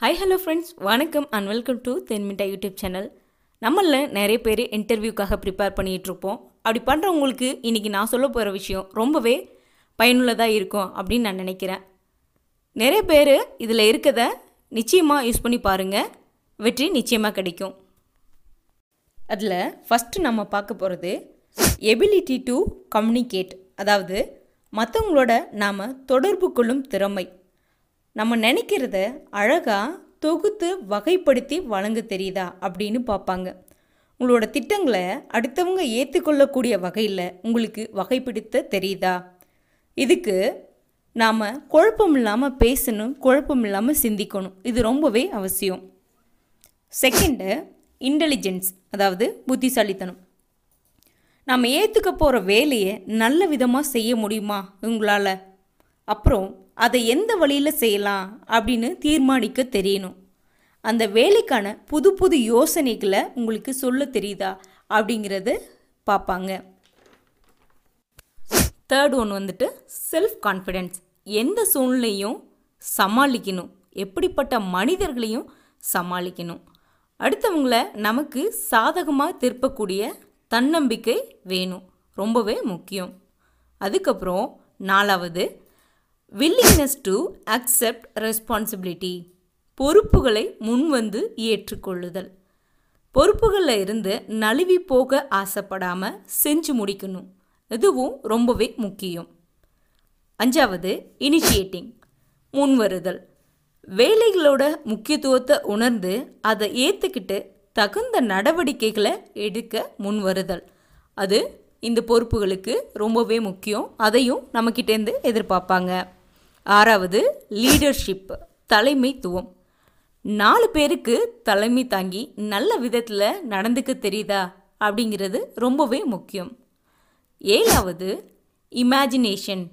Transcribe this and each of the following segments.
Hi hello friends வணக்கம் and welcome to தென்மிட்டா YouTube channel நம்மளில் நிறைய பேர் இன்டர்வியூக்காக ப்ரிப்பேர் பண்ணிகிட்ருப்போம் அப்படி பண்ணுறவங்களுக்கு இன்றைக்கி நான் சொல்ல போகிற விஷயம் ரொம்பவே பயனுள்ளதாக இருக்கும் அப்படின்னு நான் நினைக்கிறேன். நிறைய பேர் இதில் இருக்கிறத நிச்சயமாக யூஸ் பண்ணி பாருங்கள் வெற்றி நிச்சயமாக கிடைக்கும். அதில் ஃபஸ்ட்டு நம்ம பார்க்க போகிறது எபிலிட்டி டு கம்யூனிகேட் அதாவது மற்றவங்களோட நாம் தொடர்பு கொள்ளும் திறமை. நம்ம நினைக்கிறத அழகாக தொகுத்து வகைப்படுத்தி வழங்க தெரியுதா அப்படின்னு பார்ப்பாங்க. உங்களோட திட்டங்களை அடுத்தவங்க ஏற்றுக்கொள்ளக்கூடிய வகையில் உங்களுக்கு வகைப்படுத்த தெரியுதா? இதுக்கு நாம் குழப்பம் இல்லாமல் பேசணும் குழப்பம் இல்லாமல் சிந்திக்கணும். இது ரொம்பவே அவசியம். செகண்டு இன்டெலிஜென்ஸ் அதாவது புத்திசாலித்தனம். நாம் ஏற்றுக்க போகிற வேலையை நல்ல விதமாக செய்ய முடியுமா உங்களால்? அப்புறம் அதை எந்த வழியில் செய்யலாம் அப்படின்னு தீர்மானிக்க தெரியணும். அந்த வேலைக்கான புது புது யோசனைகளை உங்களுக்கு சொல்ல தெரியுதா அப்படிங்கிறத பார்ப்பாங்க. தேர்ட் ஒன் வந்துட்டு செல்ஃப் கான்ஃபிடென்ஸ் எந்த சூழ்நிலையும் சமாளிக்கணும். எப்படிப்பட்ட மனிதர்களையும் சமாளிக்கணும். அடுத்தவங்கள நமக்கு சாதகமாக திருப்பக்கூடிய தன்னம்பிக்கை வேணும். ரொம்பவே முக்கியம். அதுக்கப்புறம் நாலாவது வில்லிங்னஸ் டு அக்செப்ட் ரெஸ்பான்சிபிலிட்டி பொறுப்புகளை முன்வந்து ஏற்றுக்கொள்ளுதல். பொறுப்புகளில் இருந்து நழுவி போக ஆசைப்படாமல் செஞ்சு முடிக்கணும். இதுவும் ரொம்பவே முக்கியம். அஞ்சாவது இனிஷியேட்டிங் முன்வருதல். வேலைகளோட முக்கியத்துவத்தை உணர்ந்து அதை ஏற்றுக்கிட்டு தகுந்த நடவடிக்கைகளை எடுக்க முன்வருதல். அது இந்த பொறுப்புகளுக்கு ரொம்பவே முக்கியம். அதையும் நம்மக்கிட்டேருந்து எதிர்பார்ப்பாங்க. ஆறாவது லீடர்ஷிப் தலைமைத்துவம். நாலு பேருக்கு தலைமை தாங்கி நல்ல விதத்தில் நடந்துக்க தெரியுதா? அப்படிங்கிறது ரொம்பவே முக்கியம். ஏழாவது இமேஜினேஷன்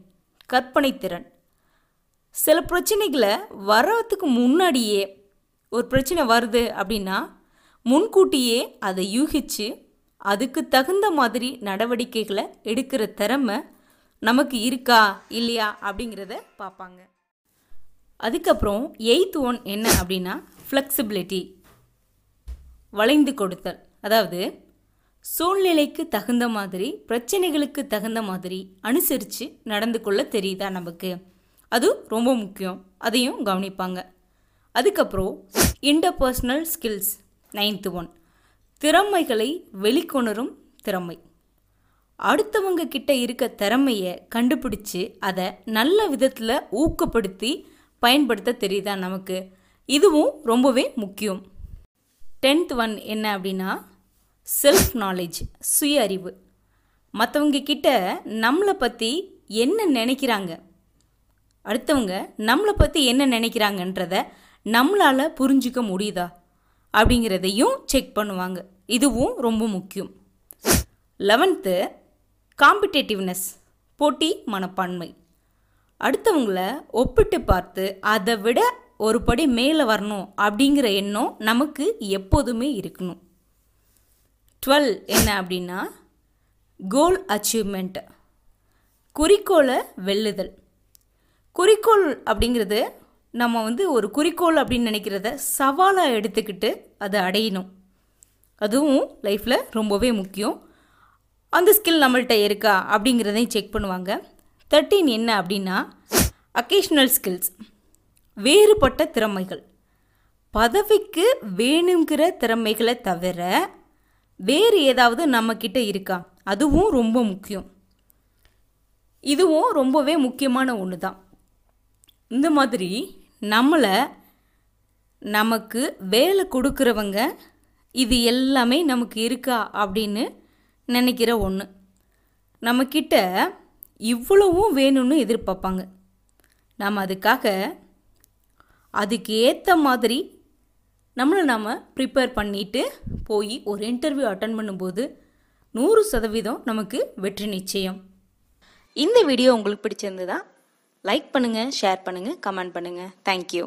கற்பனை திறன். சில பிரச்சனைகளை வர்றதுக்கு முன்னாடியே ஒரு பிரச்சனை வருது அப்படின்னா முன்கூட்டியே அதை யூகிச்சு அதுக்கு தகுந்த மாதிரி நடவடிக்கைகளை எடுக்கிற திறமை நமக்கு இருக்கா இல்லையா அப்படிங்கிறத பார்ப்பாங்க. அதுக்கப்புறம் எயித் ஒன் என்ன அப்படின்னா ஃப்ளெக்சிபிலிட்டி வளைந்து கொடுத்தல். அதாவது சூழ்நிலைக்கு தகுந்த மாதிரி பிரச்சனைகளுக்கு தகுந்த மாதிரி அனுசரித்து நடந்து கொள்ள தெரியுதா நமக்கு? அது ரொம்ப முக்கியம். அதையும் கவனிப்பாங்க. அதுக்கப்புறம் இன்டர்பர்சனல் ஸ்கில்ஸ் நைன்த்து ஒன் திறமைகளை வெளிக்கொணரும் திறமை. அடுத்தவங்க கிட்ட இருக்க திறமையை கண்டுபிடிச்சு அதை நல்ல விதத்தில் ஊக்கப்படுத்தி பயன்படுத்த தெரியுதா நமக்கு? இதுவும் ரொம்பவே முக்கியம். டென்த் ஒன் என்ன அப்படின்னா செல்ஃப் நாலேஜ் சுய அறிவு மற்றவங்க கிட்ட நம்மளை பற்றி என்ன நினைக்கிறாங்க? அடுத்தவங்க நம்மளை பற்றி என்ன நினைக்கிறாங்கன்றத நம்மளால் புரிஞ்சிக்க முடியுதா? அப்படிங்கிறதையும் செக் பண்ணுவாங்க. இதுவும் ரொம்ப முக்கியம். லெவன்த்து காம்படேட்டிவ்னஸ் போட்டி மனப்பான்மை. அடுத்தவங்கள ஒப்பிட்டு பார்த்து அதை விட ஒரு படி மேலே வரணும் அப்படிங்கிற எண்ணம் நமக்கு எப்போதுமே இருக்கணும். டுவெல் என்ன அப்படின்னா கோல் அச்சீவ்மெண்ட் குறிக்கோளை வெல்லுதல். குறிக்கோள் அப்படிங்கிறது நம்ம வந்து ஒரு குறிக்கோள் அப்படின்னு நினைக்கிறத சவாலாக எடுத்துக்கிட்டு அதை அடையணும். அதுவும் லைஃப்பில் ரொம்பவே முக்கியம். அந்த ஸ்கில் நம்மள்கிட்ட இருக்கா அப்படிங்கிறதையும் செக் பண்ணுவாங்க. தேர்ட்டீன் என்ன அப்படின்னா அக்கேஷ்னல் ஸ்கில்ஸ் வேறுபட்ட திறமைகள். பதவிக்கு வேணுங்கிற திறமைகளை தவிர வேறு ஏதாவது நம்மக்கிட்ட இருக்கா? அதுவும் ரொம்ப முக்கியம். இதுவும் ரொம்பவே முக்கியமான ஒன்று தான் இந்த மாதிரி நம்மளை நமக்கு வேலை கொடுக்குறவங்க இது எல்லாமே நமக்கு இருக்கா அப்படின்னு நினைக்கிற ஒன்று நம்மக்கிட்ட இவ்வளவும் வேணும்னு எதிர்பார்ப்பாங்க. நாம் அதுக்காக அதுக்கு ஏற்ற மாதிரி நம்மளை நாம் ப்ரிப்பேர் பண்ணிவிட்டு போய் ஒரு இன்டர்வியூ அட்டன் பண்ணும்போது நூறு சதவீதம் நமக்கு வெற்றி நிச்சயம். இந்த வீடியோ உங்களுக்கு பிடிச்சிருந்ததா? லைக் பண்ணுங்கள் ஷேர் பண்ணுங்கள் கமெண்ட் பண்ணுங்கள் தேங்க்யூ